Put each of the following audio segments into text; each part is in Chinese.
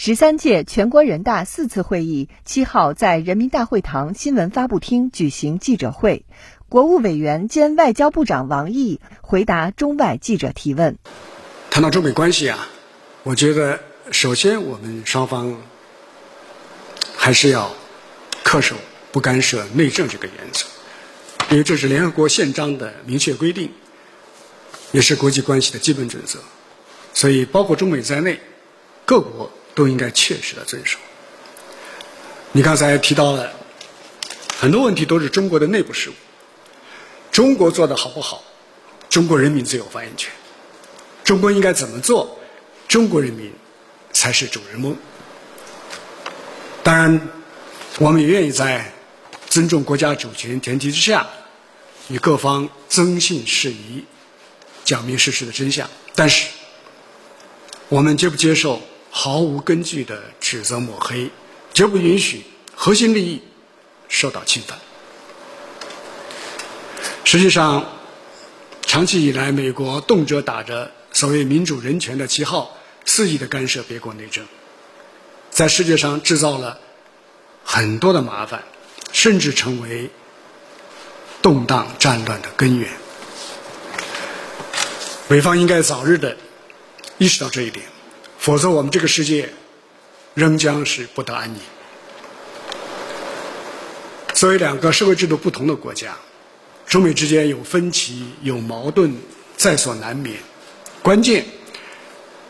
十三届全国人大四次会议七号在人民大会堂新闻发布厅举行记者会，国务委员兼外交部长王毅回答中外记者提问。谈到中美关系啊，我觉得首先我们双方还是要恪守不干涉内政这个原则，因为这是联合国宪章的明确规定，也是国际关系的基本准则，所以包括中美在内，各国。都应该切实的遵守。你刚才提到了很多问题，都是中国的内部事务。中国做的好不好，中国人民自有发言权。中国应该怎么做，中国人民才是主人翁。当然，我们也愿意在尊重国家主权前提之下，与各方增信事宜，讲明事实的真相。但是，我们接不接受？毫无根据的指责抹黑，绝不允许核心利益受到侵犯。实际上，长期以来，美国动辄打着所谓民主人权的旗号，肆意的干涉别国内政，在世界上制造了很多的麻烦，甚至成为动荡战乱的根源。美方应该早日的意识到这一点。否则，我们这个世界仍将是不得安宁。作为两个社会制度不同的国家，中美之间有分歧、有矛盾，在所难免。关键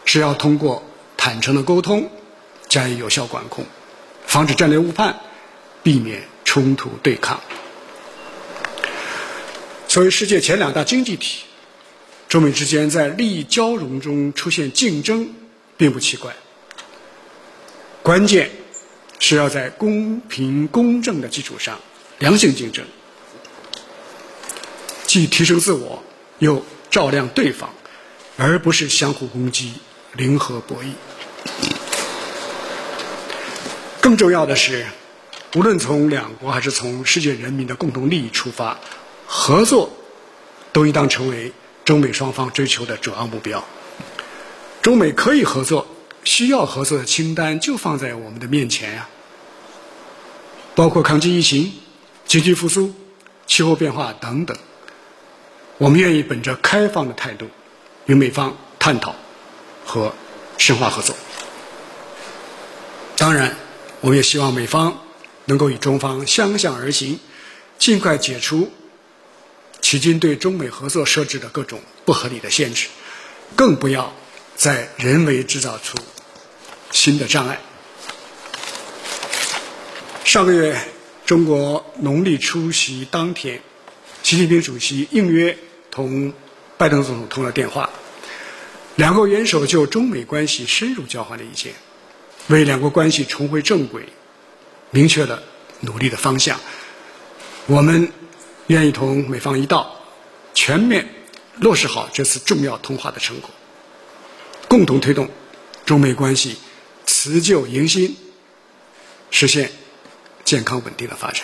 是要通过坦诚的沟通，加以有效管控，防止战略误判，避免冲突对抗。作为世界前两大经济体，中美之间在利益交融中出现竞争。并不奇怪，关键是要在公平公正的基础上良性竞争，既提升自我，又照亮对方，而不是相互攻击、零和博弈。更重要的是，无论从两国还是从世界人民的共同利益出发，合作都应当成为中美双方追求的主要目标。中美可以合作、需要合作的清单就放在我们的面前呀，包括抗击疫情、经济复苏、气候变化等等。我们愿意本着开放的态度，与美方探讨和深化合作。当然，我们也希望美方能够与中方相向而行，尽快解除迄今对中美合作设置的各种不合理的限制，更不要。在人为制造出新的障碍。上个月，中国农历除夕当天，习近平主席应约同拜登总统通了电话，两国元首就中美关系深入交换了意见，为两国关系重回正轨，明确了努力的方向。我们愿意同美方一道，全面落实好这次重要通话的成果。共同推动中美关系辞旧迎新，实现健康稳定的发展。